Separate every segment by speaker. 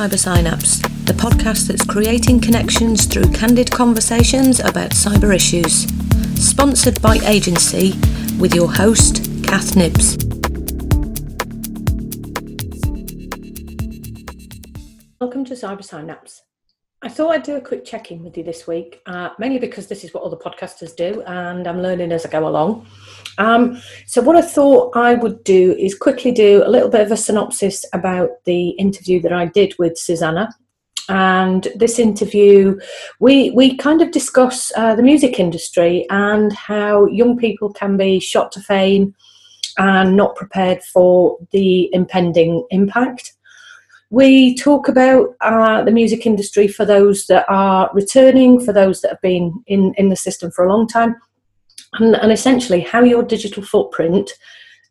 Speaker 1: Cyber Synapse, the podcast that's creating connections through candid conversations about cyber issues. Sponsored by Agency, with your host, Cath Knibbs. Welcome to Cyber Synapse. I thought I'd do a quick check in with you this week, uh, mainly because this is what other podcasters do and I'm learning as I go along. Um, so, what I thought I would do is quickly do a little bit of a synopsis about the interview that I did with Susanna. And this interview, we, we kind of discuss uh, the music industry and how young people can be shot to fame and not prepared for the impending impact. We talk about uh, the music industry for those that are returning, for those that have been in, in the system for a long time, and, and essentially how your digital footprint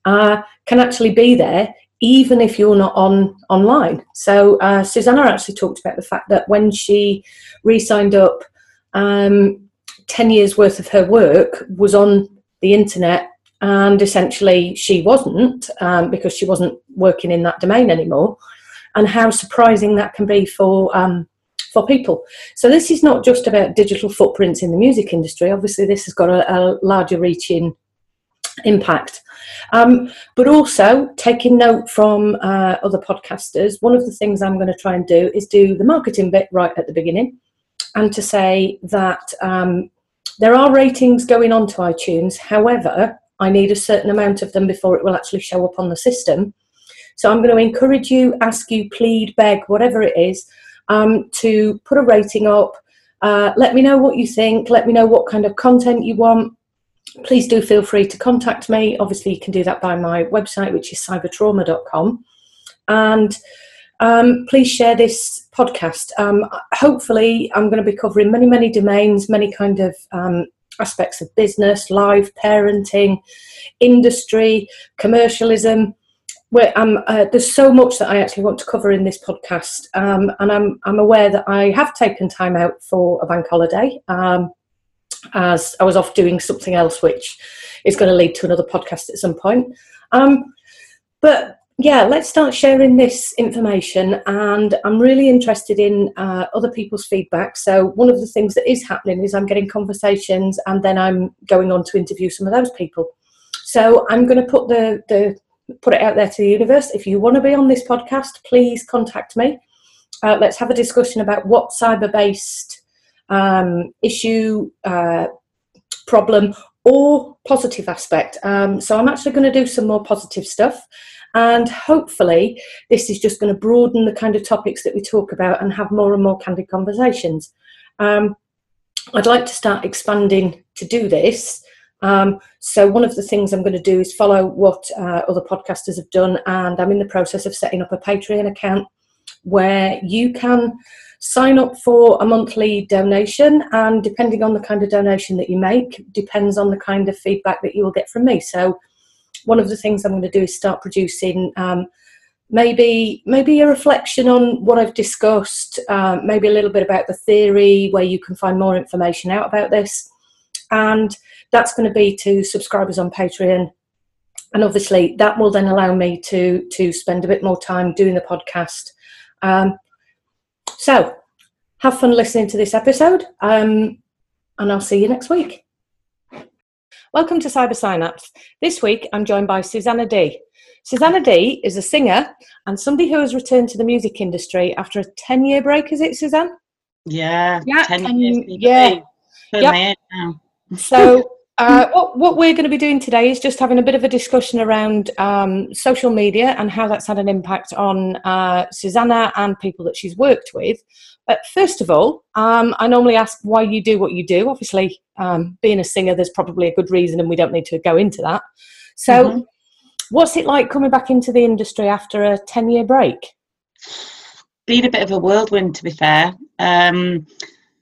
Speaker 1: uh, can actually be there even if you're not on online. So uh, Susanna actually talked about the fact that when she re-signed up, um, ten years worth of her work was on the internet, and essentially she wasn't um, because she wasn't working in that domain anymore and how surprising that can be for um, for people. So this is not just about digital footprints in the music industry. Obviously, this has got a, a larger reaching impact. Um, but also taking note from uh, other podcasters, one of the things I'm going to try and do is do the marketing bit right at the beginning and to say that um, there are ratings going on to iTunes. However, I need a certain amount of them before it will actually show up on the system. So I'm going to encourage you, ask you, plead, beg, whatever it is, um, to put a rating up. Uh, let me know what you think. Let me know what kind of content you want. Please do feel free to contact me. Obviously, you can do that by my website, which is cybertrauma.com. And um, please share this podcast. Um, hopefully, I'm going to be covering many, many domains, many kind of um, aspects of business, life, parenting, industry, commercialism where um, uh, there's so much that I actually want to cover in this podcast, um, and I'm I'm aware that I have taken time out for a bank holiday, um, as I was off doing something else, which is going to lead to another podcast at some point. Um, but yeah, let's start sharing this information, and I'm really interested in uh, other people's feedback. So one of the things that is happening is I'm getting conversations, and then I'm going on to interview some of those people. So I'm going to put the the put it out there to the universe. If you want to be on this podcast, please contact me. Uh, let's have a discussion about what cyber based um, issue, uh, problem, or positive aspect. Um, so I'm actually going to do some more positive stuff. And hopefully, this is just going to broaden the kind of topics that we talk about and have more and more candid conversations. Um, I'd like to start expanding to do this um, so one of the things I'm going to do is follow what uh, other podcasters have done, and I'm in the process of setting up a Patreon account where you can sign up for a monthly donation, and depending on the kind of donation that you make, depends on the kind of feedback that you will get from me. So one of the things I'm going to do is start producing. Um, maybe maybe a reflection on what I've discussed, uh, maybe a little bit about the theory, where you can find more information out about this, and that's going to be to subscribers on Patreon. And obviously, that will then allow me to to spend a bit more time doing the podcast. Um, so, have fun listening to this episode, um, and I'll see you next week. Welcome to Cyber Synapse. This week, I'm joined by Susanna D. Susanna D is a singer and somebody who has returned to the music industry after a 10 year break, is it, Suzanne?
Speaker 2: Yeah,
Speaker 1: yeah,
Speaker 2: 10 years.
Speaker 1: Yeah. Yep. So, uh, what, what we're going to be doing today is just having a bit of a discussion around um, social media and how that's had an impact on uh, Susanna and people that she's worked with. But first of all, um, I normally ask why you do what you do. Obviously, um, being a singer, there's probably a good reason, and we don't need to go into that. So, mm-hmm. what's it like coming back into the industry after a 10 year break?
Speaker 2: Been a bit of a whirlwind, to be fair.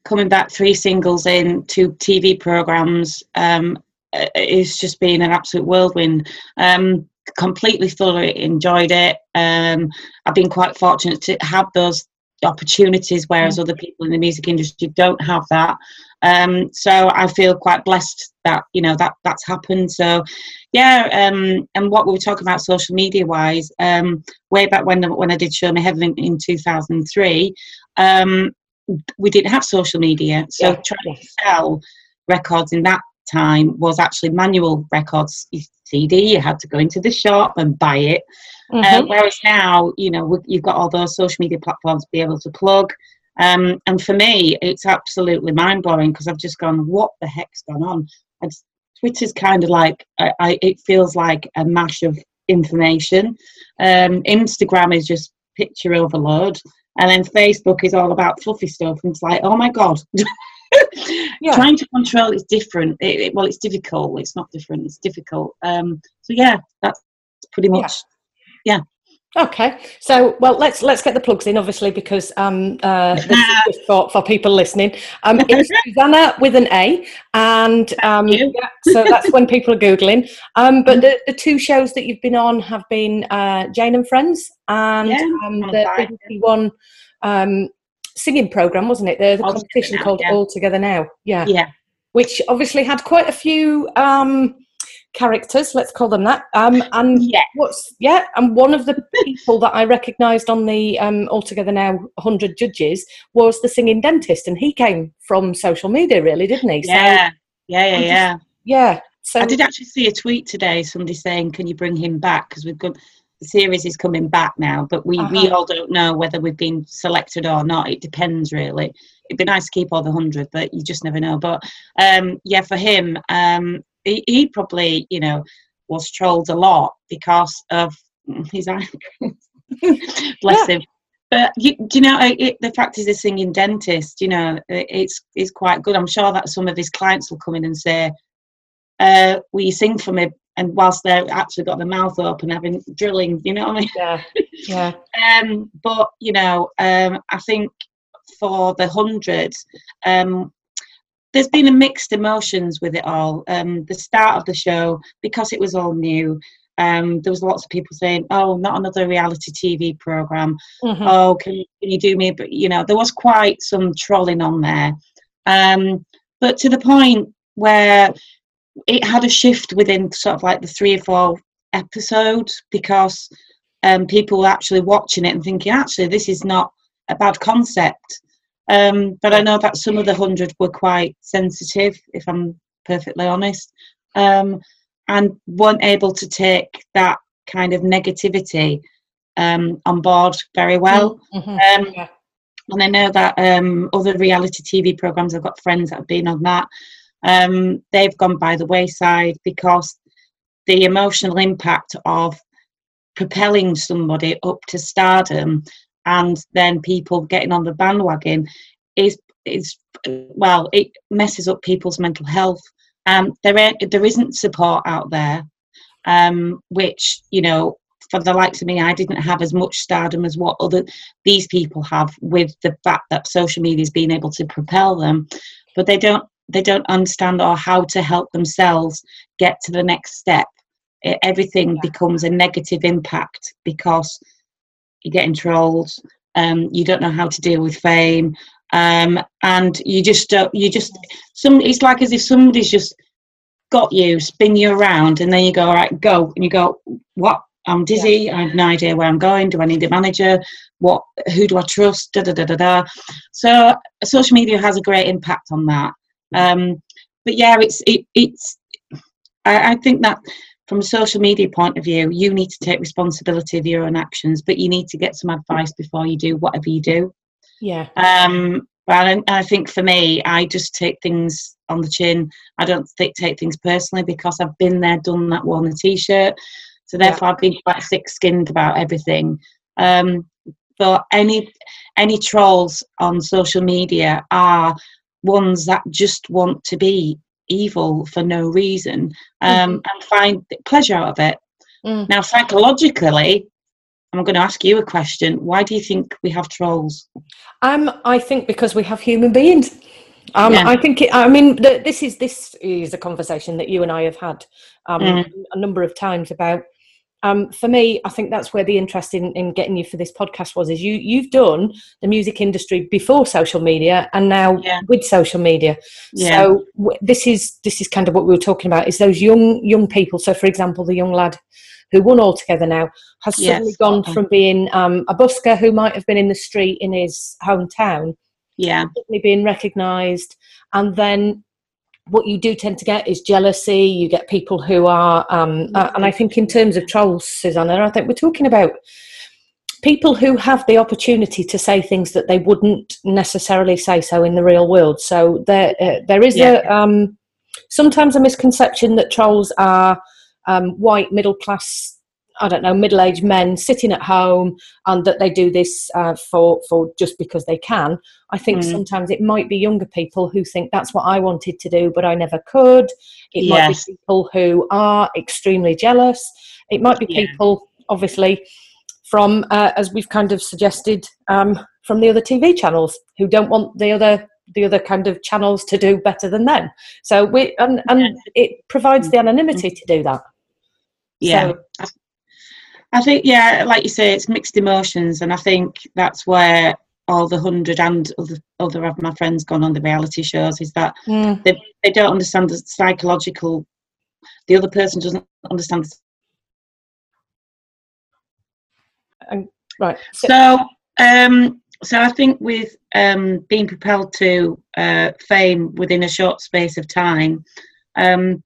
Speaker 2: Coming back three singles in, two TV programs, um, it's just been an absolute whirlwind. Um, completely thoroughly enjoyed it. Um, I've been quite fortunate to have those opportunities, whereas mm. other people in the music industry don't have that. Um, so I feel quite blessed that you know that that's happened. So yeah, um, and what we were talking about social media wise, um, way back when when I did Show Me Heaven in, in 2003, um, we didn't have social media, so yeah. trying to sell records in that time was actually manual records CD. You had to go into the shop and buy it. Uh, mm-hmm. Uh, whereas now, you know, you've got all those social media platforms to be able to plug. Um, and for me, it's absolutely mind blowing because I've just gone, what the heck's gone on? And Twitter's kind of like, I, I, it feels like a mash of information. Um, Instagram is just picture overload. And then Facebook is all about fluffy stuff. And it's like, oh my God. yeah. Trying to control is different. It, it, well, it's difficult. It's not different. It's difficult. Um, so yeah, that's pretty much, yeah. yeah.
Speaker 1: Okay, so well, let's let's get the plugs in, obviously, because um, uh, this is for for people listening. Um, it's Susanna with an A, and um, yeah, so that's when people are googling. Um, but the, the two shows that you've been on have been uh, Jane and Friends and yeah, um, the BBC One um, singing program, wasn't it? The, the competition now, called yeah. All Together Now. Yeah,
Speaker 2: yeah,
Speaker 1: which obviously had quite a few. Um, characters, let's call them that. Um, and yeah. what's yeah, and one of the people that I recognised on the um, All Together Now 100 judges was the singing dentist, and he came from social media, really, didn't he?
Speaker 2: Yeah, so, yeah, yeah, just, yeah.
Speaker 1: Yeah. So
Speaker 2: I did actually see a tweet today. Somebody saying, "Can you bring him back?" Because we've got the series is coming back now, but we uh-huh. we all don't know whether we've been selected or not. It depends, really. It'd be nice to keep all the hundred, but you just never know. But um, yeah, for him, um, he, he probably, you know, was trolled a lot because of his Bless yeah. him. But you, do you know it, the fact is, he's a singing dentist? You know, it's it's quite good. I'm sure that some of his clients will come in and say, uh, "Will you sing for me?" And whilst they're actually got their mouth open, having drilling, you know what I mean?
Speaker 1: Yeah, yeah.
Speaker 2: um, but you know, um, I think for the hundred, um, there's been a mixed emotions with it all. Um, the start of the show, because it was all new, um, there was lots of people saying, "Oh, not another reality TV program." Mm-hmm. Oh, can, can you do me? But you know, there was quite some trolling on there, um, but to the point where it had a shift within sort of like the three or four episodes because um, people were actually watching it and thinking, actually, this is not a bad concept. Um, but I know that some of the hundred were quite sensitive, if I'm perfectly honest, um, and weren't able to take that kind of negativity um, on board very well. Mm-hmm. Um, yeah. And I know that um, other reality TV programs, I've got friends that have been on that, um, they've gone by the wayside because the emotional impact of propelling somebody up to stardom and then people getting on the bandwagon is is well it messes up people's mental health. Um there ain't, there isn't support out there um which you know for the likes of me i didn't have as much stardom as what other these people have with the fact that social media has been able to propel them. But they don't they don't understand or how to help themselves get to the next step. It, everything yeah. becomes a negative impact because you're getting trolled um, you don't know how to deal with fame um, and you just don't you just some it's like as if somebody's just got you spin you around and then you go all right go and you go what? I'm dizzy. Yeah. i have no idea where i'm going. Do i need a manager? What who do i trust? Da da da da da. So social media has a great impact on that. Um, but yeah it's it, it's I, I think that from a social media point of view, you need to take responsibility of your own actions, but you need to get some advice before you do whatever you do.
Speaker 1: Yeah.
Speaker 2: Um, well, I think for me, I just take things on the chin. I don't th- take things personally because I've been there, done that, worn the t-shirt. So therefore, yeah. I've been quite thick-skinned about everything. Um, but any any trolls on social media are ones that just want to be evil for no reason um, mm-hmm. and find pleasure out of it. Mm. Now, psychologically, I'm going to ask you a question. Why do you think we have trolls?
Speaker 1: Um, I think because we have human beings. Um, yeah. I think. It, I mean, the, this is this is a conversation that you and I have had um, mm. a number of times about um, for me, I think that's where the interest in, in getting you for this podcast was. Is you you've done the music industry before social media, and now
Speaker 2: Yeah.
Speaker 1: with social media.
Speaker 2: Yeah.
Speaker 1: So w- this is this is kind of what we were talking about. Is those young young people? So, for example, the young lad who won all together now has
Speaker 2: Yes.
Speaker 1: suddenly gone
Speaker 2: Okay.
Speaker 1: from being um, a busker who might have been in the street in his hometown
Speaker 2: yeah,
Speaker 1: suddenly being recognised, and then what you do tend to get is jealousy. You get people who are, um, uh, and I think in terms of trolls, Susanna, I think we're talking about people who have the opportunity to say things that they wouldn't necessarily say so in the real world. So there, uh, there is a um, sometimes a misconception that trolls are um, white middle class. I don't know, middle-aged men sitting at home, and that they do this uh, for for just because they can. I think
Speaker 2: Mm.
Speaker 1: sometimes it might be younger people who think that's what I wanted to do, but I never could. It might be people who are extremely jealous. It might be
Speaker 2: Yeah.
Speaker 1: people, obviously, from uh, as we've kind of suggested, um, from the other TV channels who don't want the other the other kind of channels to do better than them. So we and, and it provides the anonymity to do that.
Speaker 2: yeah.
Speaker 1: So-
Speaker 2: I think, yeah, like you say, it's mixed emotions, and I think that's where all the hundred and other other of my friends gone on the reality shows is that
Speaker 1: Mm,
Speaker 2: they they don't understand the psychological. The other person doesn't understand. the-
Speaker 1: right. So,
Speaker 2: So, um, so I think with um, being propelled to uh, fame within a short space of time, um,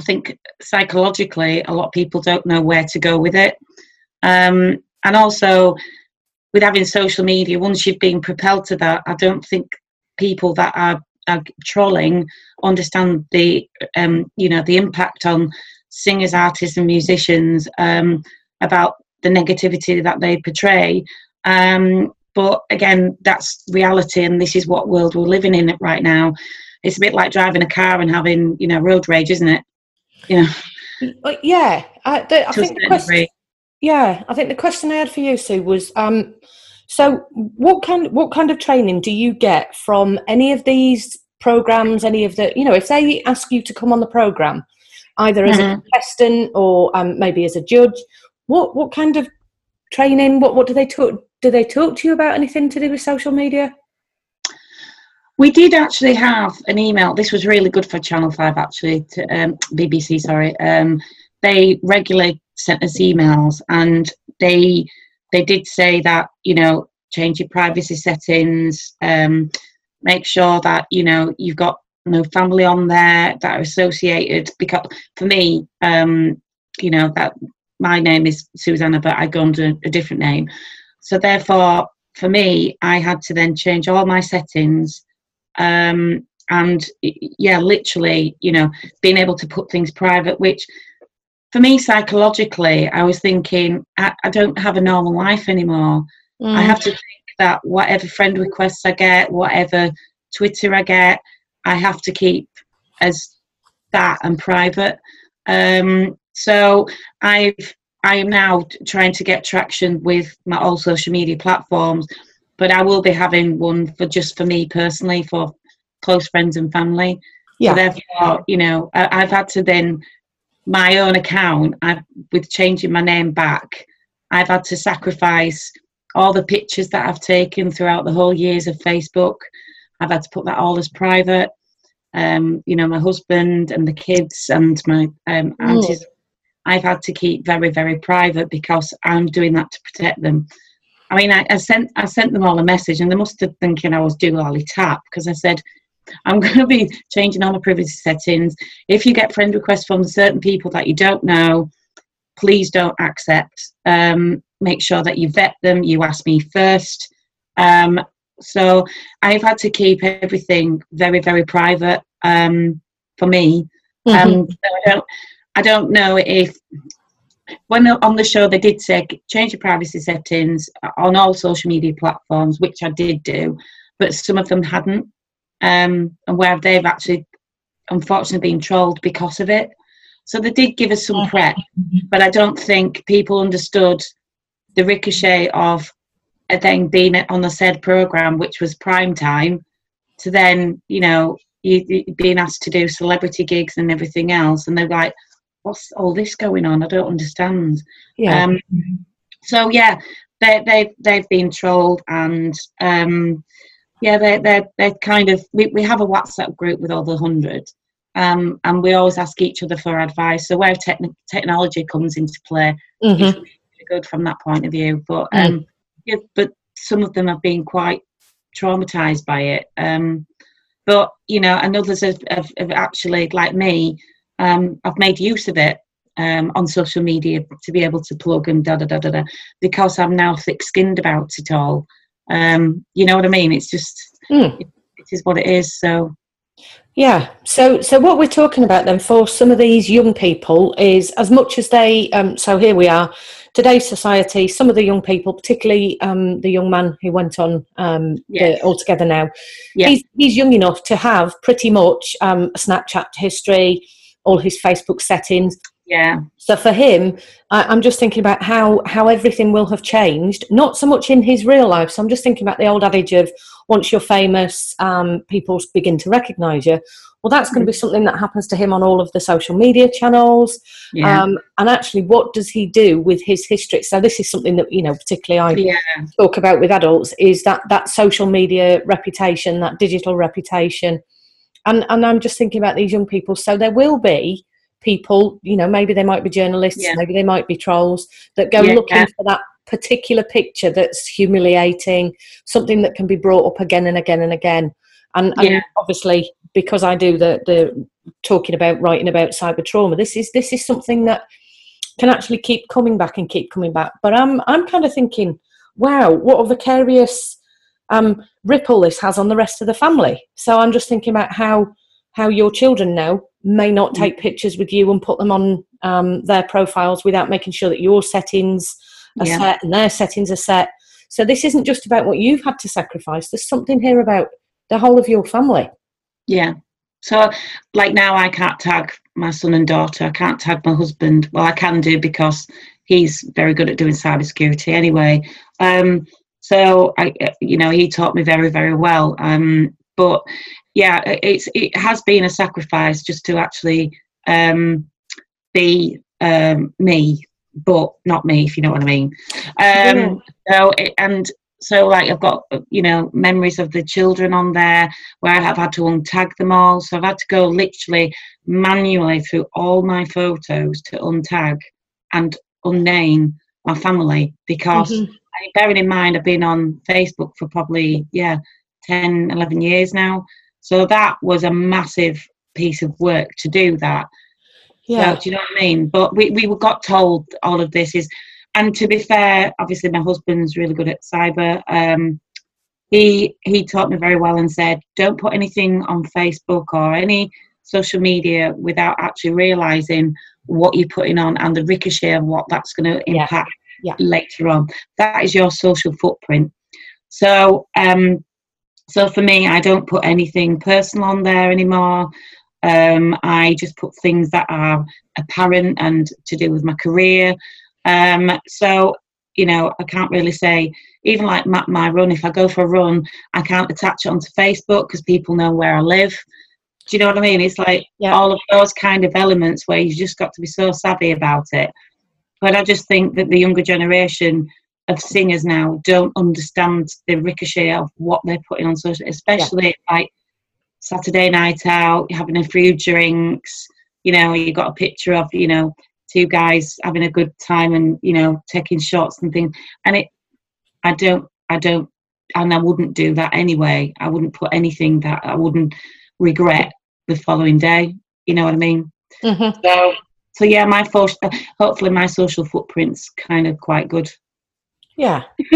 Speaker 2: I think psychologically, a lot of people don't know where to go with it. Um, and also, with having social media, once you've been propelled to that, I don't think people that are, are trolling understand the, um, you know, the impact on singers, artists, and musicians um, about the negativity that they portray. Um, but again, that's reality, and this is what world we're living in right now. It's a bit like driving a car and having, you know, road rage, isn't it? Know,
Speaker 1: uh, yeah, I, the, I think the question,
Speaker 2: degree.
Speaker 1: Yeah, I think the question I had for you, Sue, was um, so what kind what kind of training do you get from any of these programs? Any of the you know, if they ask you to come on the program, either as a
Speaker 2: Mhm.
Speaker 1: contestant or um, maybe as a judge, what what kind of training? What what do they talk? Do they talk to you about anything to do with social media?
Speaker 2: We did actually have an email. This was really good for Channel Five, actually, to um, BBC. Sorry, um, they regularly sent us emails, and they they did say that you know change your privacy settings, um, make sure that you know you've got no family on there that are associated. Because for me, um, you know that my name is Susanna, but I go under a different name. So therefore, for me, I had to then change all my settings um, and yeah, literally, you know, being able to put things private, which for me psychologically, I was thinking I, I don't have a normal life anymore. I have to think that whatever friend requests I get, whatever Twitter I get, I have to keep as that and private. Um, so I've I am now trying to get traction with my all social media platforms, but I will be having one for just for me personally, for close friends and family.
Speaker 1: Yeah.
Speaker 2: So therefore, you know, I, I've had to then my own account. I've with changing my name back. I've had to sacrifice all the pictures that I've taken throughout the whole years of Facebook. I've had to put that all as private. Um, you know, my husband and the kids and my um, aunties. I've had to keep very, very private because I'm doing that to protect them. I mean, I, I sent I sent them all a message, and they must have thinking I was doolally tap because I said I'm going to be changing all my privacy settings. If you get friend requests from certain people that you don't know, please don't accept. Um, make sure that you vet them. You ask me first. Um, so I've had to keep everything very, very private um, for me. Um, so I don't, I don't know if when on the show they did say change your privacy settings on all social media platforms, which I did do, but some of them hadn't, um, and where they've actually unfortunately been trolled because of it. So they did give us some prep, but I don't think people understood the ricochet of then being on the said program, which was prime time, to then you know you, you being asked to do celebrity gigs and everything else, and they're like, what's all this going on? I don't understand.
Speaker 1: Yeah.
Speaker 2: Um, so yeah, they they they've been trolled and um, yeah, they they they're kind of we, we have a WhatsApp group with all the hundred. Um, and we always ask each other for advice. So where techn- technology comes into play,
Speaker 1: Mhm.
Speaker 2: it's really good from that point of view. But
Speaker 1: Mm.
Speaker 2: um, yeah, but some of them have been quite traumatized by it. Um, but you know, and others have, have, have actually, like me, um, I've made use of it um, on social media to be able to plug and da da da da da because I'm now thick-skinned about it all. Um, you know what I mean? It's just
Speaker 1: Mm.
Speaker 2: it, it is what it is. So
Speaker 1: Yeah. So, so what we're talking about then for some of these young people is as much as they. Um, so here we are, today's society. Some of the young people, particularly um, the young man who went on um,
Speaker 2: Yes.
Speaker 1: the All Together Now,
Speaker 2: Yeah.
Speaker 1: he's he's young enough to have pretty much um, a Snapchat history, all his Facebook settings.
Speaker 2: yeah,
Speaker 1: So for him, I, I'm just thinking about how how everything will have changed. Not so much in his real life. So I'm just thinking about the old adage of once you're famous, um, people begin to recognise you. Well, that's going to be something that happens to him on all of the social media channels.
Speaker 2: yeah,
Speaker 1: Um, and actually, what does he do with his history? So this is something that you know, particularly I
Speaker 2: yeah,
Speaker 1: talk about with adults is that that social media reputation, that digital reputation, and and I'm just thinking about these young people. So there will be people, you know, maybe they might be journalists,
Speaker 2: Yeah.
Speaker 1: maybe they might be trolls that go
Speaker 2: Yeah.
Speaker 1: looking for that particular picture that's humiliating, something that can be brought up again and again and again. And, and
Speaker 2: Yeah.
Speaker 1: obviously, because I do the the talking about writing about cyber trauma, this is this is something that can actually keep coming back and keep coming back. But I'm I'm kind of thinking, wow, what a vicarious um, ripple this has on the rest of the family. So I'm just thinking about how how your children now may not
Speaker 2: Mm.
Speaker 1: take pictures with you and put them on um, their profiles without making sure that your settings are
Speaker 2: Yeah.
Speaker 1: set and their settings are set. So this isn't just about what you've had to sacrifice. There's something here about the whole of your family.
Speaker 2: yeah. So like now, I can't tag my son and daughter. I can't tag my husband. Well, I can do because he's very good at doing cybersecurity anyway. Um, so I, you know, he taught me very, very well. Um, but yeah, it- it's it has been a sacrifice just to actually um, be um, me, but not me, if you know what I mean. Um,
Speaker 1: Yeah.
Speaker 2: So it, and so like I've got you know memories of the children on there where I've had to untag them all. So I've had to go literally manually through all my photos to untag and unname my family because
Speaker 1: Mhm.
Speaker 2: I- bearing in mind I've been on Facebook for probably yeah 10 11 years now so that was a massive piece of work to do that
Speaker 1: Yeah.
Speaker 2: so, do you know what I mean? But we, we got told all of this is, and to be fair, obviously my husband's really good at cyber. Um, he he taught me very well and said, don't put anything on Facebook or any social media without actually realizing what you're putting on and the ricochet of what that's going to impact
Speaker 1: Yeah.
Speaker 2: later on. That is your social footprint. So, um, so for me, I don't put anything personal on there anymore. Um, I just put things that are apparent and to do with my career. Um, so, you know, I can't really say, even like map my run, if I go for a run, I can't attach it onto Facebook because people know where I live. Do you know what I mean? It's like
Speaker 1: Yeah.
Speaker 2: all of those kind of elements where you just got to be so savvy about it. But I just think that the younger generation of singers now don't understand the ricochet of what they're putting on social, especially like Saturday night out, having a few drinks, you know, you got a picture of, you know, two guys having a good time and, you know, taking shots and things. And it, I don't, I don't, and I wouldn't do that anyway. I wouldn't put anything that I wouldn't regret the following day. You know what I mean?
Speaker 1: Mhm.
Speaker 2: So, so yeah, my social, hopefully my social footprint's kind of quite good.
Speaker 1: Yeah.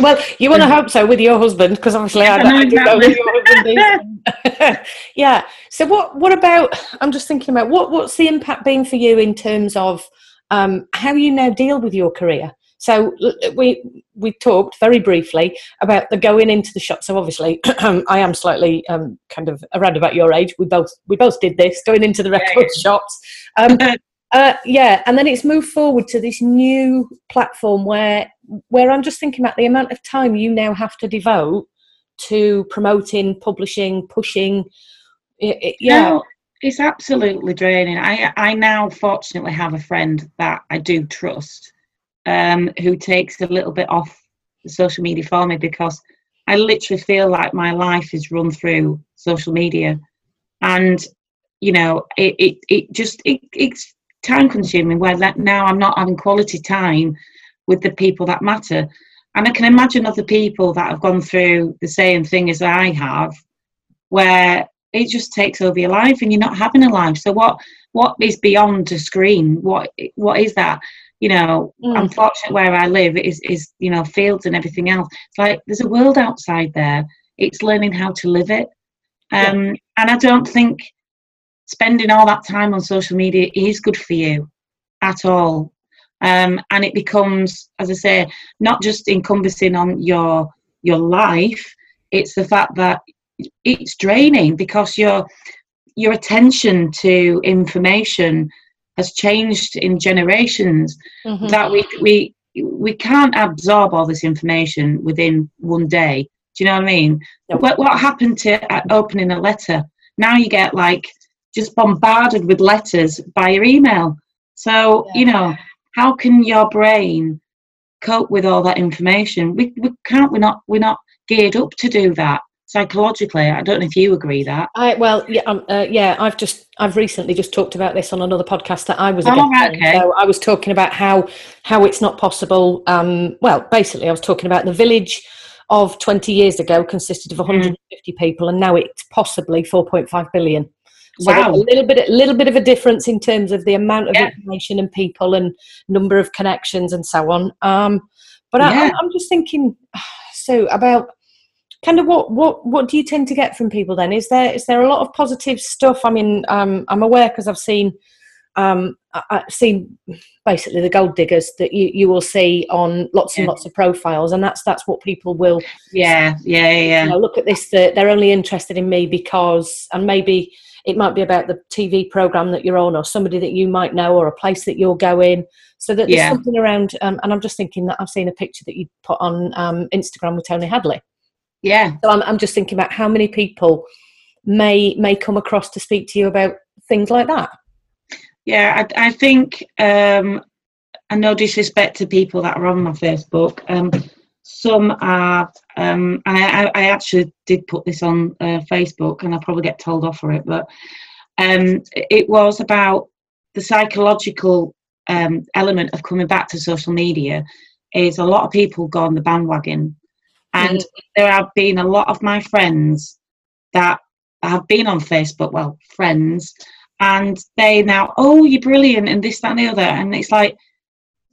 Speaker 1: well, you want to hope so with your husband, because obviously I,
Speaker 2: I know
Speaker 1: I do know who
Speaker 2: exactly.
Speaker 1: your husband is. yeah. So what? What about? I'm just thinking about what. What's the impact been for you in terms of um, how you now deal with your career? So we we talked very briefly about the going into the shop. So obviously, I am slightly um, kind of around about your age. We both we both did this going into the record shops. Um, uh, yeah, and then it's moved forward to this new platform where where I'm just thinking about the amount of time you now have to devote to promoting, publishing, pushing. It, it- yeah,
Speaker 2: No, it's absolutely draining. I I now fortunately have a friend that I do trust, um, who takes a little bit off social media for me because I literally feel like my life is run through social media, and you know it it, it just it, it's time consuming. Where that now I'm not having quality time with the people that matter, and I can imagine other people that have gone through the same thing as I have, where it just takes over your life and you're not having a life so what what is beyond a screen what what is that you know mm. i'm where i live is is you know fields and everything else it's like there's a world outside there it's learning how to live it um, yeah. and i don't think spending all that time on social media is good for you at all um, and it becomes as i say not just encompassing on your your life it's the fact that it's draining because your your attention to information has changed in generations mm-hmm. that we we we can't absorb all this information within one day do you know what i mean yep. what, what happened to opening a letter now you get like just bombarded with letters by your email so yeah. you know how can your brain cope with all that information we, we can't we're not we're not geared up to do that psychologically. I don't know if you agree that.
Speaker 1: I well, yeah, um, uh, yeah. I've just I've recently just talked about this on another podcast that I was. Oh, right, okay. So I was talking about how how it's not possible. Um, well, basically, I was talking about the village of 20 years ago consisted of 150 mm. people, and now it's possibly 4.5 billion. So wow. a little bit, a little bit of a difference in terms of the amount of yeah. information and people and number of connections and so on. Um, but yeah. I, I'm just thinking, so about kind of what what what do you tend to get from people then is there is there a lot of positive stuff i mean um, i'm aware because i've seen um, i've seen basically the gold diggers that you, you will see on lots and lots of profiles and that's that's what people will
Speaker 2: yeah yeah yeah
Speaker 1: you know, look at this they're only interested in me because and maybe it might be about the tv program that you're on or somebody that you might know or a place that you're going so that there's yeah. something around um, and i'm just thinking that i've seen a picture that you put on um, instagram with tony hadley
Speaker 2: yeah.
Speaker 1: So I'm, I'm just thinking about how many people may may come across to speak to you about things like that.
Speaker 2: Yeah, I, I think, um, and no disrespect to people that are on my Facebook, um, some are, um, I, I, actually did put this on uh, Facebook, and I'll probably get told off for it, but um, it was about the psychological um, element of coming back to social media. Is a lot of people go on the bandwagon and mm. there have been a lot of my friends that have been on Facebook, well, friends, and they now, oh, you're brilliant, and this, that, and the other. And it's like,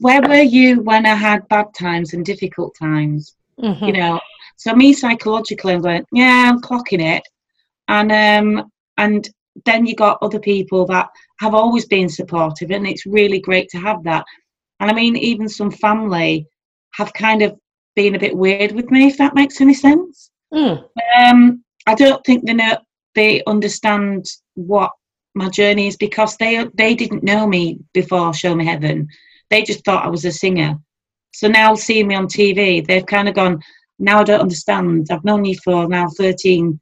Speaker 2: where were you when I had bad times and difficult times? Mm-hmm. You know, so me psychologically, I'm going, yeah, I'm clocking it, and um, and then you got other people that have always been supportive, and it's really great to have that. And I mean, even some family have kind of been a bit weird with me, if that makes any sense. Mm. Um, I don't think they know they understand what my journey is because they they didn't know me before Show Me Heaven. They just thought I was a singer. So now seeing me on TV, they've kind of gone. Now I don't understand. I've known you for now thirteen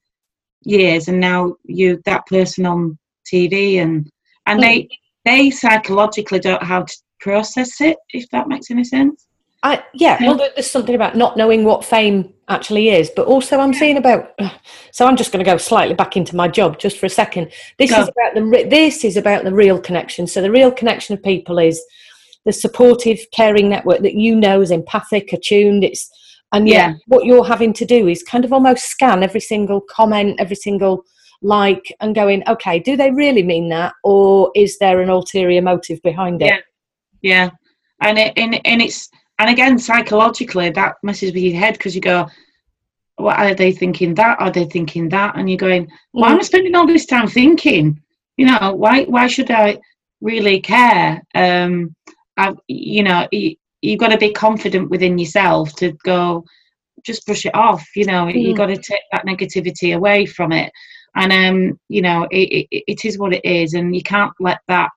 Speaker 2: years, and now you that person on TV, and and they hmm. they psychologically don't know how to process it. If that makes any sense.
Speaker 1: I, yeah, well, there's something about not knowing what fame actually is, but also I'm seeing about. So I'm just going to go slightly back into my job just for a second. This go. is about the this is about the real connection. So the real connection of people is the supportive, caring network that you know is empathic, attuned. It's and yeah, what you're having to do is kind of almost scan every single comment, every single like, and going, okay, do they really mean that, or is there an ulterior motive behind it?
Speaker 2: Yeah, yeah, and it, and, and it's and again, psychologically, that messes with your head because you go, what are they thinking that? Are they thinking that? And you're going, why am I mm. spending all this time thinking? You know, why why should I really care? Um, I, you know, you, you've got to be confident within yourself to go, just brush it off. You know, mm. you've got to take that negativity away from it. And um, you know, it, it, it is what it is, and you can't let that,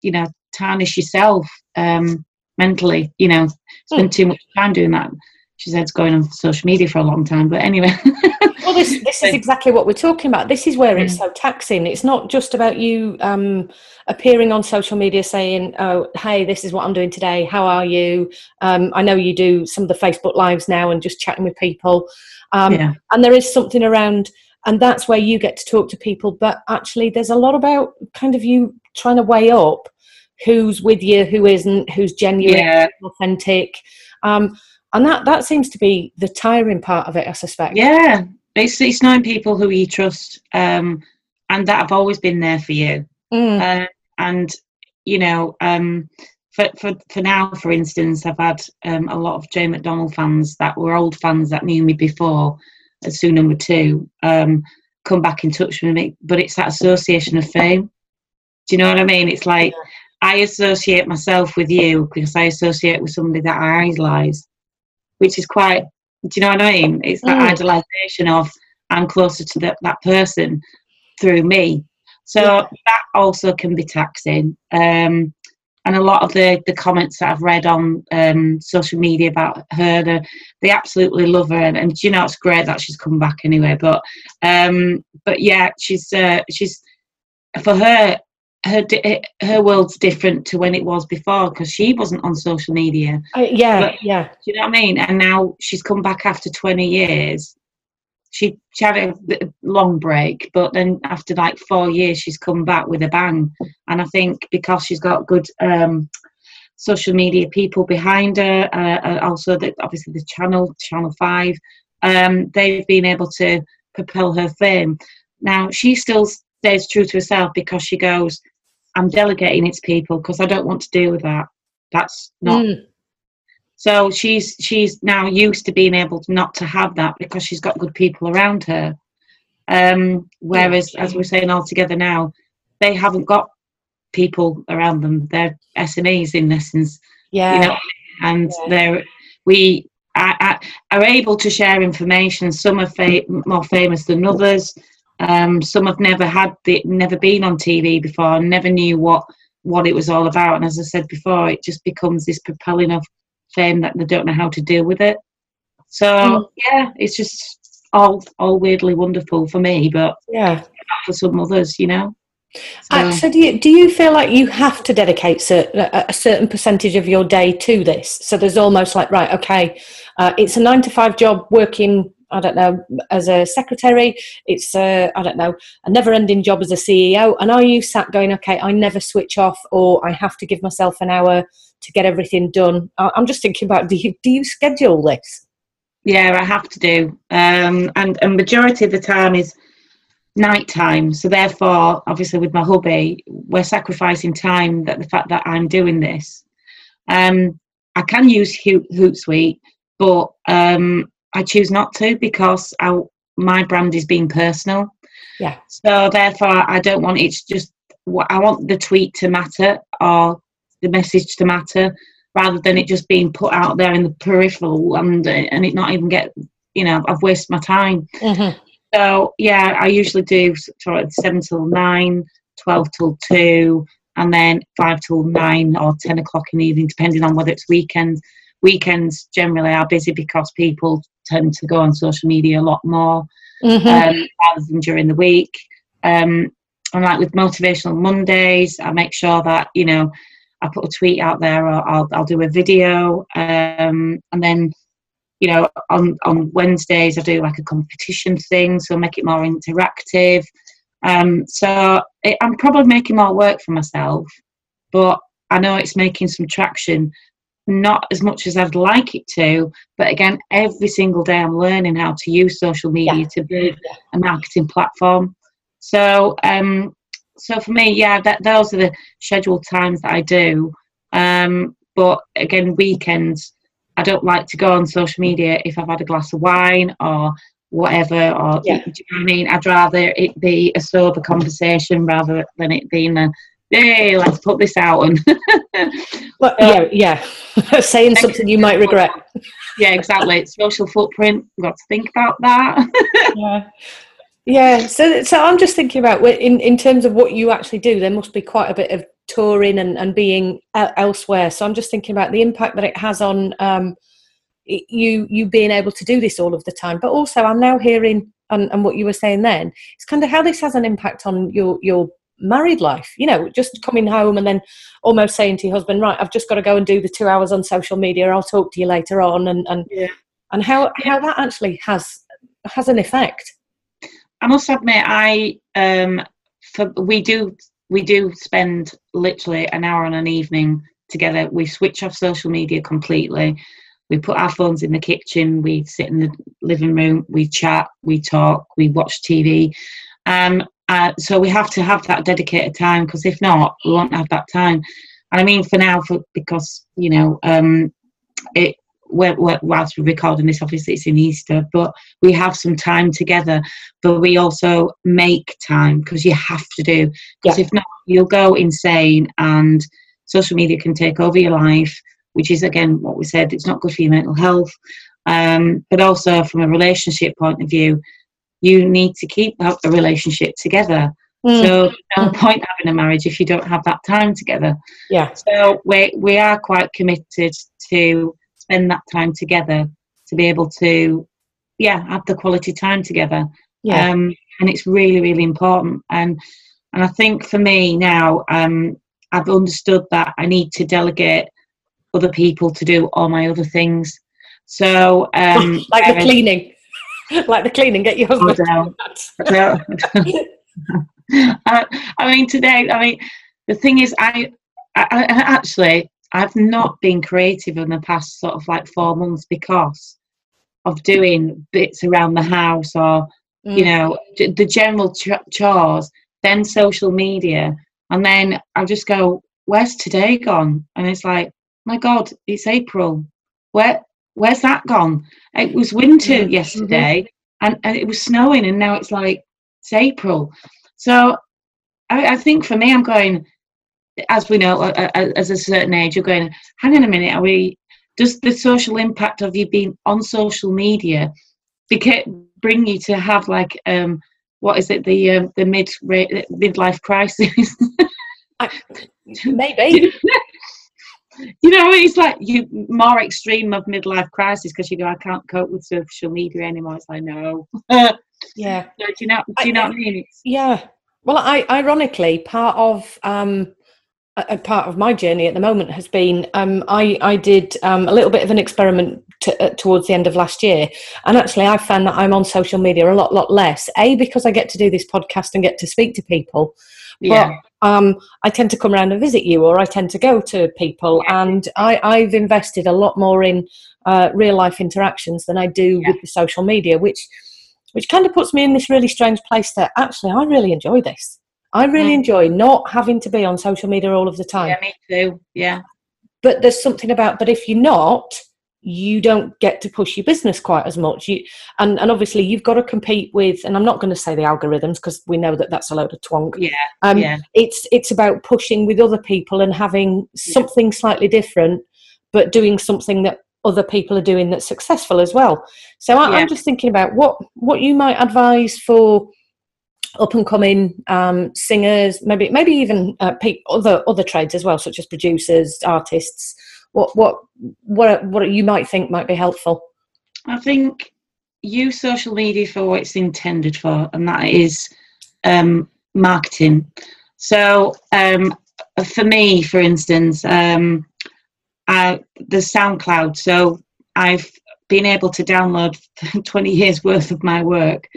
Speaker 2: you know, tarnish yourself. Um, mentally, you know, spend mm. too much time doing that. She said it's going on social media for a long time, but anyway.
Speaker 1: well, this this is exactly what we're talking about. This is where it's so taxing. It's not just about you um, appearing on social media saying, "Oh, hey, this is what I'm doing today. How are you?" Um, I know you do some of the Facebook lives now and just chatting with people. Um, yeah. And there is something around, and that's where you get to talk to people. But actually, there's a lot about kind of you trying to weigh up who's with you, who isn't, who's genuine, yeah. authentic. Um, and that that seems to be the tiring part of it i suspect.
Speaker 2: Yeah it's, it's knowing people who you trust um, and that have always been there for you. Mm. uh, and you know um, for, for for now for instance i've had um, a lot of jane mcdonald fans that were old fans that knew me before as soon number two um, come back in touch with me. But it's that association of fame. Do you know what i mean? It's like yeah. I associate myself with you because I associate with somebody that I idolize which is quite do you know what I mean? It's that mm. idolization of I'm closer to the, that person through me. So yeah. that also can be taxing. Um, and a lot of the, the comments that I've read on um, social media about her, they, they absolutely love her, and, and, you know it's great that she's come back anyway. But um, but yeah, she's uh, she's for her her eh, her world's different to when it was before because she wasn't on social media.
Speaker 1: Uh, yeah, but, yeah.
Speaker 2: Do you know what I mean? And now she's come back after twenty years. She, she had a long break, but then after like four years, she's come back with a bang. And I think because she's got good um, social media people behind her, uh, also the, obviously the channel, Channel Five, um, they've been able to propel her fame. Now she still stays true to herself because she goes, I'm delegating it to people because I don't want to deal with that. That's not. Mm. So she's she's now used to being able to not to have that because she's got good people around her. Um, whereas, as we're saying all together now, they haven't got people around them. They're SMEs in essence.
Speaker 1: Yeah.
Speaker 2: You know, and yeah. they're we are, are able to share information. Some are fa- more famous than others. Um, some have never had the, never been on TV before, never knew what what it was all about. And as I said before, it just becomes this propelling of fame that they don't know how to deal with it. So mm. yeah, it's just all all weirdly wonderful for me, but
Speaker 1: yeah,
Speaker 2: for some others, you know.
Speaker 1: So, uh, so do you do you feel like you have to dedicate certain, a certain percentage of your day to this? So there's almost like right, okay, uh, it's a nine to five job working I don't know, as a secretary. It's, uh, I don't know, a never ending job as a CEO. And are you sat going, okay, I never switch off or I have to give myself an hour to get everything done? I'm just thinking about do you, do you schedule this?
Speaker 2: Yeah, I have to do. Um, and a majority of the time is night time. So therefore, obviously with my hubby, we're sacrificing time that the fact that I'm doing this. Um, I can use Hootsuite, but um, I choose not to because I, my brand is being personal.
Speaker 1: Yeah.
Speaker 2: So therefore, I don't want it just. I want the tweet to matter or the message to matter, rather than it just being put out there in the peripheral and and it not even get. You know, I've wasted my time. Mm-hmm. So yeah, I usually do sort of seven till nine, 12 till two, and then five till nine or ten o'clock in the evening, depending on whether it's weekend. Weekends generally are busy because people tend to go on social media a lot more mm-hmm. um, rather than during the week. Um, and like with motivational Mondays, I make sure that you know I put a tweet out there, or I'll I'll do a video, um, and then you know on on Wednesdays I do like a competition thing, so make it more interactive. Um, so it, I'm probably making more work for myself, but I know it's making some traction not as much as I'd like it to, but again, every single day I'm learning how to use social media yeah. to build a marketing platform. So, um, so for me, yeah, that those are the scheduled times that I do. Um, but again, weekends, I don't like to go on social media if I've had a glass of wine or whatever. Or yeah. do you know what I mean? I'd rather it be a sober conversation rather than it being a hey, let's put this out. And
Speaker 1: well, yeah, yeah, saying something you might regret.
Speaker 2: Yeah, exactly. Social footprint. We've got to think about that.
Speaker 1: yeah. Yeah, so so I'm just thinking about in in terms of what you actually do. There must be quite a bit of touring and, and being elsewhere. So I'm just thinking about the impact that it has on um, you you being able to do this all of the time. But also, I'm now hearing and, and what you were saying then, it's kind of how this has an impact on your your married life. You know, just coming home and then almost saying to your husband, "Right, I've just got to go and do the two hours on social media. I'll talk to you later on," and and
Speaker 2: Yeah.
Speaker 1: and how how that actually has has an effect.
Speaker 2: I must admit, I um, for we do we do spend literally an hour on an evening together. We switch off social media completely. We put our phones in the kitchen. We sit in the living room. We chat. We talk. We watch TV. Um, uh, so we have to have that dedicated time because if not, we won't have that time. And I mean, for now, for because you know, um, it we're, we're, whilst we're recording this, obviously it's in Easter, but we have some time together. But we also make time because you have to do. Because if not, you'll go insane, and social media can take over your life, which is again what we said. It's not good for your mental health, um, but also from a relationship point of view, you need to keep a a relationship together.
Speaker 1: Mm.
Speaker 2: So no point having a marriage if you don't have that time together.
Speaker 1: yeah,
Speaker 2: So we we are quite committed to spend that time together to be able to, yeah, have the quality time together.
Speaker 1: yeah,
Speaker 2: Um, and it's really really important. And and I think for me now, um, I've understood that I need to delegate other people to do all my other things. So um,
Speaker 1: like the cleaning, like the cleaning. Get your husband. to
Speaker 2: no.
Speaker 1: do that.
Speaker 2: So- I, I mean, today, I mean, the thing is, I, I, I actually, I've not been creative in the past sort of like four months because of doing bits around the house or, you
Speaker 1: Mm.
Speaker 2: know, the general ch- chores, then social media. And then I just go, where's today gone? And it's like, my God, it's April. Where, where's that gone? It was winter
Speaker 1: mhm.
Speaker 2: yesterday and, and it was snowing and now it's like, it's April. So I, I think for me, I'm going, as we know, as a certain age, you're going, hang on a minute, are we, does the social impact of you being on social media bring you to have like, um, what is it, the um, the mid midlife crisis?
Speaker 1: Maybe.
Speaker 2: you know, it's like you more extreme of midlife crisis because you go, I can't cope with social media anymore. It's like no.
Speaker 1: yeah.
Speaker 2: do you know? Do you know what I mean? It's,
Speaker 1: Yeah. Well, I ironically part of um, a, a part of my journey at the moment has been um, I I did um, a little bit of an experiment to, uh, towards the end of last year, and actually I found that I'm on social media a lot lot less. A because I get to do this podcast and get to speak to people.
Speaker 2: Yeah,
Speaker 1: Um, I tend to come around and visit you, or I tend to go to people, and I, I've invested a lot more in uh, real life interactions than I do
Speaker 2: Yeah.
Speaker 1: with the social media, which which kind of puts me in this really strange place that actually I really enjoy this. I really
Speaker 2: Mm.
Speaker 1: enjoy not having to be on social media all of the time.
Speaker 2: yeah, me too. Yeah,
Speaker 1: But there's something about, but if you're not, you don't get to push your business quite as much. You and, and obviously you've got to compete with, and I'm not going to say the algorithms because we know that that's a load of twonk.
Speaker 2: yeah,
Speaker 1: Um,
Speaker 2: yeah,
Speaker 1: it's it's about pushing with other people and having something slightly different but doing something that other people are doing that's successful as well so I,
Speaker 2: Yeah.
Speaker 1: i'm just thinking about what what you might advise for up and coming um, singers maybe maybe even uh, pe- other other trades as well such as producers artists what what what what you might think might be helpful
Speaker 2: I think use social media for what it's intended for, and that is um, marketing. So, um, for me, for instance, um, I, the SoundCloud. So, I've been able to download 20 years worth of my work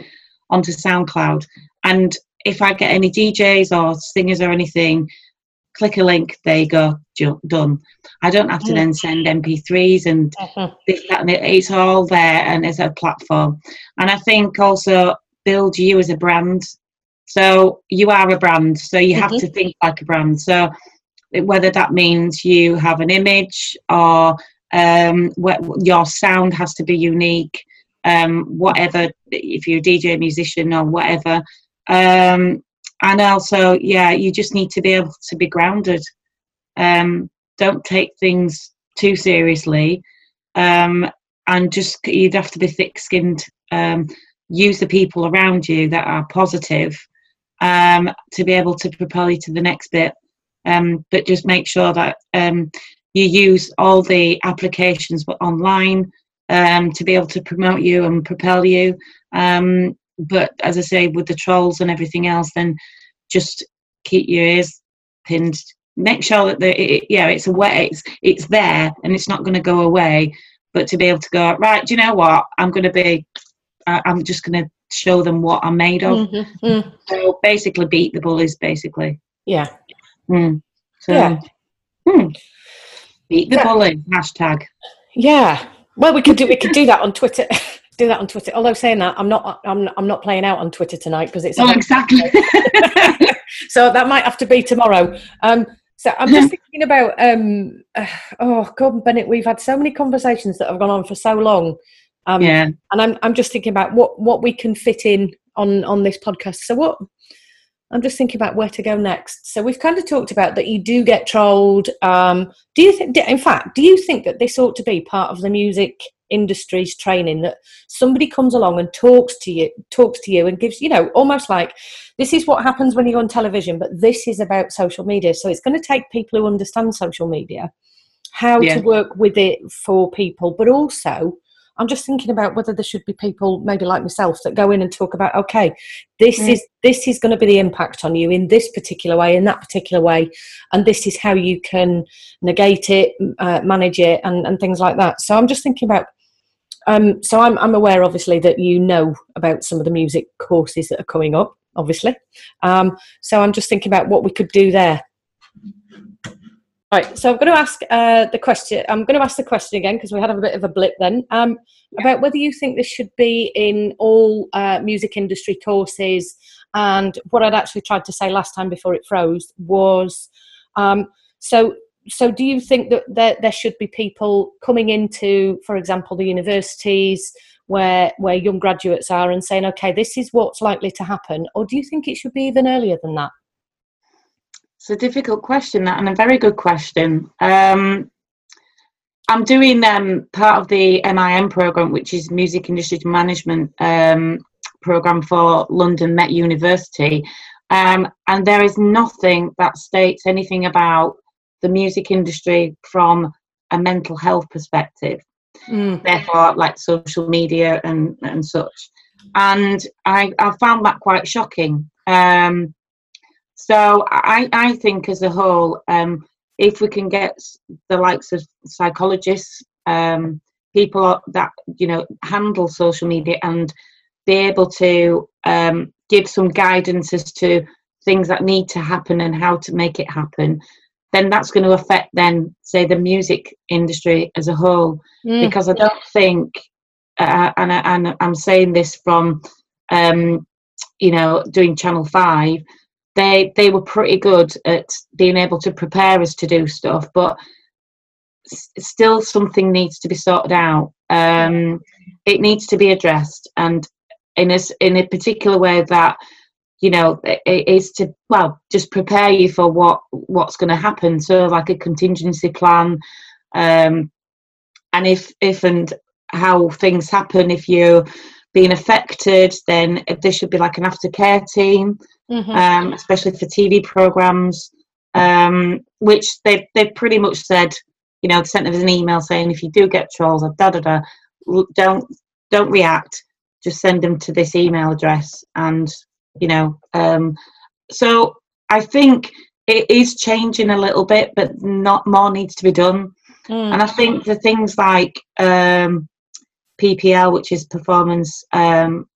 Speaker 2: onto SoundCloud, and if I get any DJs or singers or anything, click a link, there you go, done. I don't have to
Speaker 1: Mm.
Speaker 2: then send MP3s and this, that, and it, it's all there and it's a platform. And I think also build you as a brand. So you are a brand, so you have
Speaker 1: Mhm.
Speaker 2: to think like a brand. So whether that means you have an image or um, your sound has to be unique, um, whatever, if you're a DJ, musician, or whatever. Um, and also, yeah, you just need to be able to be grounded. Um, don't take things too seriously um, and just you'd have to be thick-skinned um, use the people around you that are positive um, to be able to propel you to the next bit um, but just make sure that um, you use all the applications but online to be able to promote you and propel you but as I say, with the trolls and everything else, then just keep your ears pinned. Make sure that the it, yeah, it's away, it's it's there, and it's not going to go away. But to be able to go right, do you know what? I'm going to be. I'm just going to show them what I'm made of. Mm-hmm. Mm. So basically, beat the bullies. Basically.
Speaker 1: Yeah.
Speaker 2: Mm. So, yeah. Hmm. Beat the yeah. bully hashtag.
Speaker 1: Yeah. Well, we could do we could do that on Twitter. do that on Twitter. Although saying that, I'm not I'm I'm not playing out on Twitter tonight because it's
Speaker 2: oh exactly.
Speaker 1: so that might have to be tomorrow. Um, so I'm just thinking about um, uh, oh God, Bennett, we've had so many conversations that have gone on for so long. Um,
Speaker 2: yeah,
Speaker 1: and I'm I'm just thinking about what what we can fit in on on this podcast. So what I'm just thinking about where to go next. So we've kind of talked about that you do get trolled. Um, do you think? In fact, do you think that this ought to be part of the music industry's training that somebody comes along and talks to you, talks to you, and gives you know almost like this is what happens when you're on television, but this is about social media. So it's going to take people who understand social media how yeah. to work with it for people, but also I'm just thinking about whether there should be people, maybe like myself, that go in and talk about, okay, this mm. is this is going to be the impact on you in this particular way, in that particular way, and this is how you can negate it, uh, manage it, and, and things like that. So I'm just thinking about. Um, so I'm I'm aware, obviously, that you know about some of the music courses that are coming up, obviously. Um, so I'm just thinking about what we could do there. Right, so I'm going to ask uh, the question. I'm going to ask the question again because we had a bit of a blip then um, about whether you think this should be in all uh, music industry courses. And what I'd actually tried to say last time before it froze was, um, so so do you think that there, there should be people coming into, for example, the universities where where young graduates are and saying, okay, this is what's likely to happen, or do you think it should be even earlier than that?
Speaker 2: It's a difficult question, that, and a very good question. Um, I'm doing um, part of the MIM program, which is Music Industry Management um, program for London Met University, um, and there is nothing that states anything about the music industry from a mental health perspective. Mm. Therefore, like social media and and such, and I I found that quite shocking. Um, so I, I think as a whole, um, if we can get the likes of psychologists, um, people that you know handle social media and be able to um, give some guidance as to things that need to happen and how to make it happen, then that's going to affect then say the music industry as a whole. Mm. Because I don't think, uh, and, I, and I'm saying this from um, you know doing Channel Five they they were pretty good at being able to prepare us to do stuff, but s- still something needs to be sorted out. Um, it needs to be addressed, and in a in a particular way that you know it is to well just prepare you for what what's going to happen. So like a contingency plan, um, and if if and how things happen if you're being affected, then there should be like an aftercare team mm-hmm. um, especially for TV programs, um, which they've they've pretty much said, you know, sent us an email saying if you do get trolls or da da da, don't don't react, just send them to this email address, and you know, um, so I think it is changing a little bit, but not more needs to be done. Mm. And I think the things like um, PPL, which is performance um,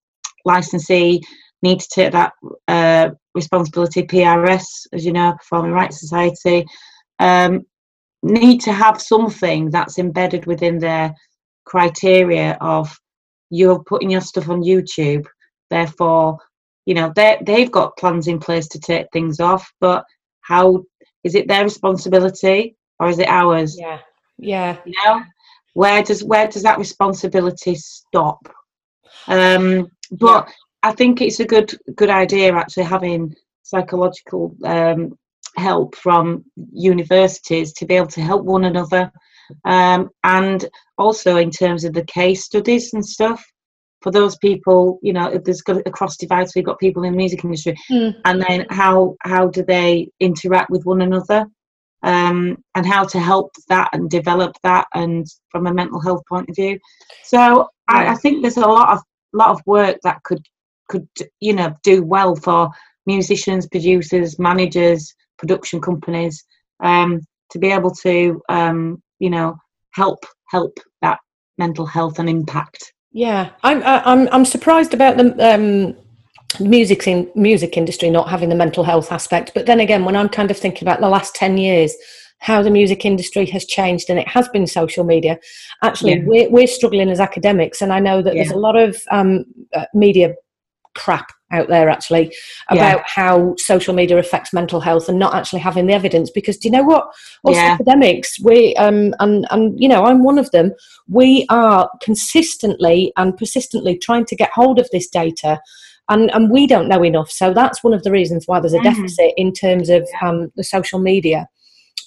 Speaker 2: licensee, need to take that uh, responsibility. PRS, as you know, Performing Rights Society, um, need to have something that's embedded within their criteria of you're putting your stuff on YouTube, therefore, you know, they they've got plans in place to take things off, but how is it their responsibility or is it ours?
Speaker 1: Yeah, yeah.
Speaker 2: You know, where does where does that responsibility stop? Um, but yeah. I think it's a good good idea actually having psychological um, help from universities to be able to help one another, um, and also in terms of the case studies and stuff for those people. You know, there's got across divides. We've got people in the music industry, mm. and then how how do they interact with one another? Um, and how to help that and develop that and from a mental health point of view so I, I, think there's a lot of lot of work that could could you know do well for musicians, producers, managers, production companies um, to be able to um, you know help help that mental health and impact.
Speaker 1: Yeah, I'm I'm I'm surprised about the um, music in music industry not having the mental health aspect. But then again, when I'm kind of thinking about the last ten years, how the music industry has changed, and it has been social media. Actually, yeah. we're we're struggling as academics, and I know that yeah. there's a lot of um, uh, media crap out there actually about yeah. how social media affects mental health and not actually having the evidence because do you know what us yeah. academics we um and and you know i'm one of them we are consistently and persistently trying to get hold of this data and and we don't know enough so that's one of the reasons why there's a mm-hmm. deficit in terms of um, the social media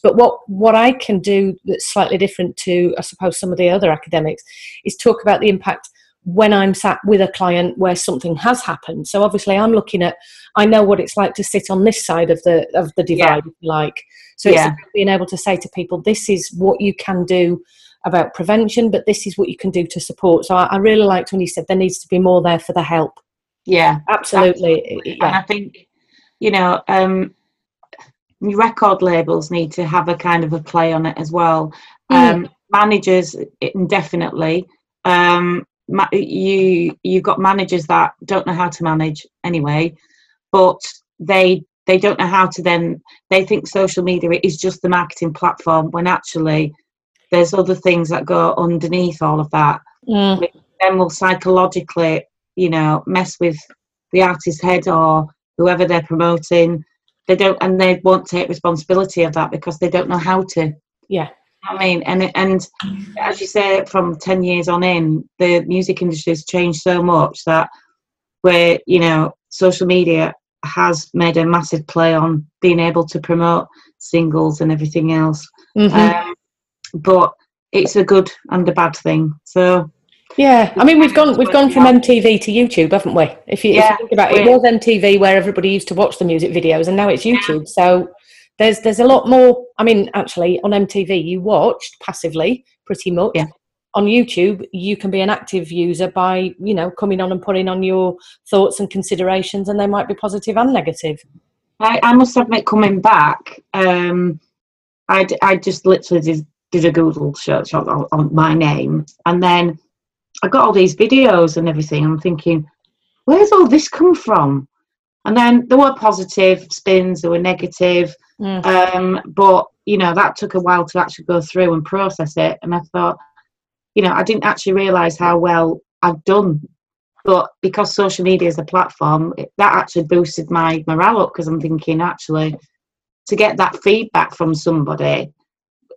Speaker 1: but what what i can do that's slightly different to i suppose some of the other academics is talk about the impact when I'm sat with a client where something has happened. So obviously I'm looking at I know what it's like to sit on this side of the of the divide, yeah. like. So yeah. it's being able to say to people, this is what you can do about prevention, but this is what you can do to support. So I, I really liked when you said there needs to be more there for the help.
Speaker 2: Yeah.
Speaker 1: Absolutely. absolutely.
Speaker 2: Yeah. And I think, you know, um record labels need to have a kind of a play on it as well. Mm. Um managers indefinitely um you you've got managers that don't know how to manage anyway but they they don't know how to then they think social media is just the marketing platform when actually there's other things that go underneath all of that
Speaker 1: mm.
Speaker 2: then will psychologically you know mess with the artist's head or whoever they're promoting they don't and they won't take responsibility of that because they don't know how to
Speaker 1: yeah
Speaker 2: I mean, and and as you say, from ten years on in, the music industry has changed so much that where you know social media has made a massive play on being able to promote singles and everything else.
Speaker 1: Mm-hmm. Um,
Speaker 2: but it's a good and a bad thing. So
Speaker 1: yeah, I mean we've gone we've gone from MTV to YouTube, haven't we? If you, yeah, if you think about it, it was MTV where everybody used to watch the music videos, and now it's YouTube. So there's there's a lot more. I mean, actually, on MTV, you watched passively pretty much.
Speaker 2: Yeah.
Speaker 1: On YouTube, you can be an active user by you know coming on and putting on your thoughts and considerations, and they might be positive and negative.
Speaker 2: I, I must admit, coming back, um, I I just literally did, did a Google search on, on my name, and then I got all these videos and everything. I'm thinking, where's all this come from? And then there were positive spins, there were negative,
Speaker 1: mm.
Speaker 2: um, but you know that took a while to actually go through and process it. And I thought, you know, I didn't actually realise how well I've done. But because social media is a platform, it, that actually boosted my morale up because I'm thinking actually to get that feedback from somebody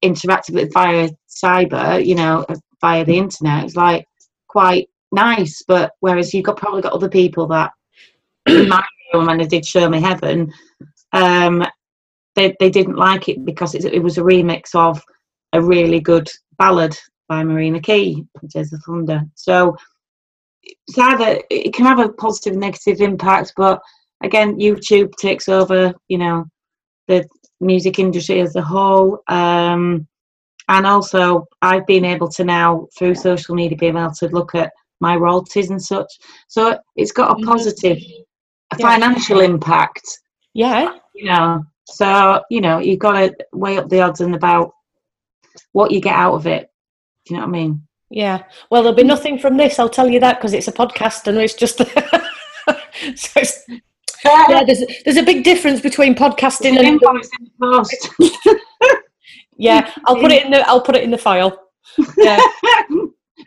Speaker 2: interactively via cyber, you know, via the internet, it's like quite nice. But whereas you've got probably got other people that when they did Show Me Heaven, um, they they didn't like it because it, it was a remix of a really good ballad by Maria McKee, Tears of Thunder. So it's either it can have a positive and negative impact, but again, YouTube takes over, you know, the music industry as a whole. Um, and also, I've been able to now, through social media, be able to look at my royalties and such. So it's got a mm-hmm. positive a yeah. financial impact.
Speaker 1: Yeah.
Speaker 2: You know, so, you know, you've got to weigh up the odds and about what you get out of it. Do you know what I mean?
Speaker 1: Yeah. Well, there'll be nothing from this, I'll tell you that, because it's a podcast and it's just. so it's, uh, yeah, there's, there's a big difference between podcasting and.
Speaker 2: Post.
Speaker 1: yeah, I'll put it in the I'll put it in the file. Yeah.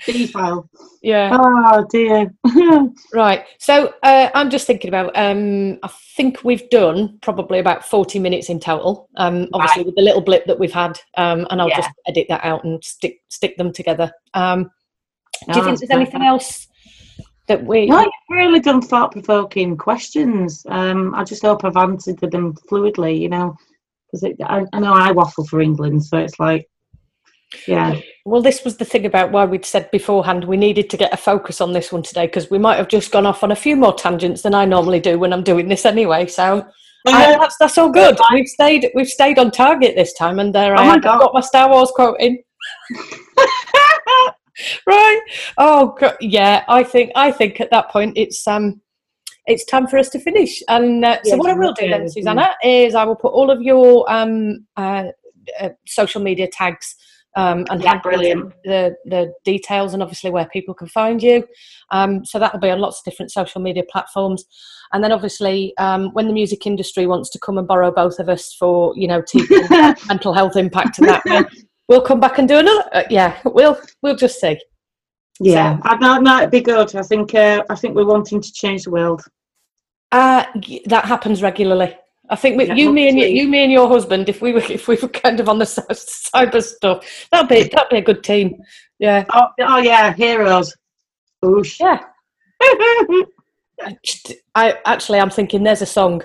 Speaker 2: B file.
Speaker 1: Yeah.
Speaker 2: Oh dear.
Speaker 1: right. So uh, I'm just thinking about. Um, I think we've done probably about 40 minutes in total. Um, obviously right. with the little blip that we've had, um, and I'll yeah. just edit that out and stick stick them together. Um, do you think there's anything else that we?
Speaker 2: No, you've really done thought provoking questions. Um, I just hope I've answered them fluidly. You know, because I, I know I waffle for England, so it's like yeah.
Speaker 1: Well, this was the thing about why we'd said beforehand we needed to get a focus on this one today because we might have just gone off on a few more tangents than I normally do when I'm doing this anyway. So I, that's that's all good. We've stayed we've stayed on target this time, and there oh I have got my Star Wars quote in. right. Oh God. yeah. I think I think at that point it's um it's time for us to finish. And uh, so,
Speaker 2: Yes,
Speaker 1: what I will do then, Susanna, is I will put all of your um, uh, uh, social media tags um, and
Speaker 2: Yeah, brilliant.
Speaker 1: the the details, and obviously where people can find you. Um, so that will be on lots of different social media platforms. And then, obviously, um, when the music industry wants to come and borrow both of us for, you know, mental health impact and that, we'll come back and do another. Uh, yeah, we'll we'll just see.
Speaker 2: Yeah, I, that might be good. I think uh, I think we're wanting to change the world.
Speaker 1: Uh, that happens regularly. I think with
Speaker 2: Yeah,
Speaker 1: you, me, and you, you, me, and your husband. If we were, if we were kind of on the cyber stuff, that'd be that'd be a good team. Yeah,
Speaker 2: Oh, oh yeah, heroes. Oosh.
Speaker 1: yeah. I, I actually, I'm thinking there's a song.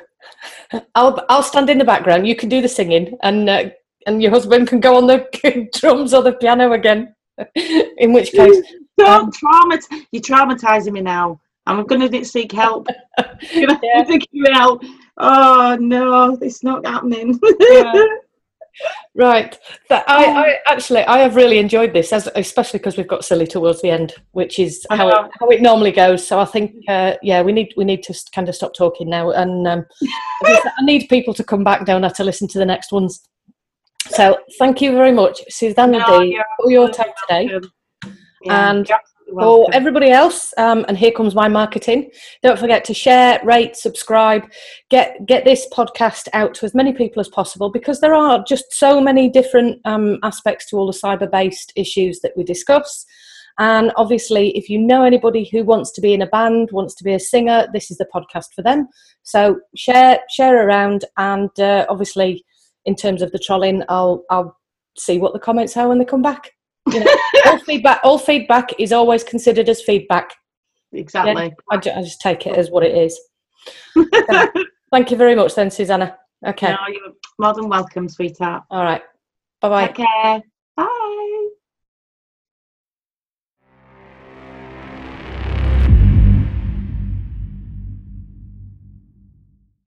Speaker 1: I'll I'll stand in the background. You can do the singing, and uh, and your husband can go on the drums or the piano again. In which case,
Speaker 2: Don't traumat. You're traumatizing me now. I'm going to seek help. I'm going
Speaker 1: Yeah.
Speaker 2: to seek help. Oh no, it's not happening.
Speaker 1: Yeah. Right. That I, I actually I have really enjoyed this, as, especially because we've got silly towards the end, which is how it, how it normally goes. So I think uh, yeah, we need we need to kind of stop talking now, and um, I need people to come back down to listen to the next ones. So thank you very much, Susanna
Speaker 2: No,
Speaker 1: D, for your time today.
Speaker 2: Yeah,
Speaker 1: And
Speaker 2: you're
Speaker 1: For everybody else, um, and here comes my marketing. Don't forget to share, rate, subscribe, get get this podcast out to as many people as possible because there are just so many different um, aspects to all the cyber-based issues that we discuss. And obviously, if you know anybody who wants to be in a band, wants to be a singer, this is the podcast for them. So share share around, and uh, obviously, in terms of the trolling, I'll I'll see what the comments are when they come back. You know, all feedback all feedback is always considered as feedback.
Speaker 2: exactly.
Speaker 1: I, ju- I just take it as what it is. So, thank you very much, then, Susanna. Okay.
Speaker 2: No, you're more than welcome, sweetheart.
Speaker 1: All right. Bye bye.
Speaker 2: Take care. Bye.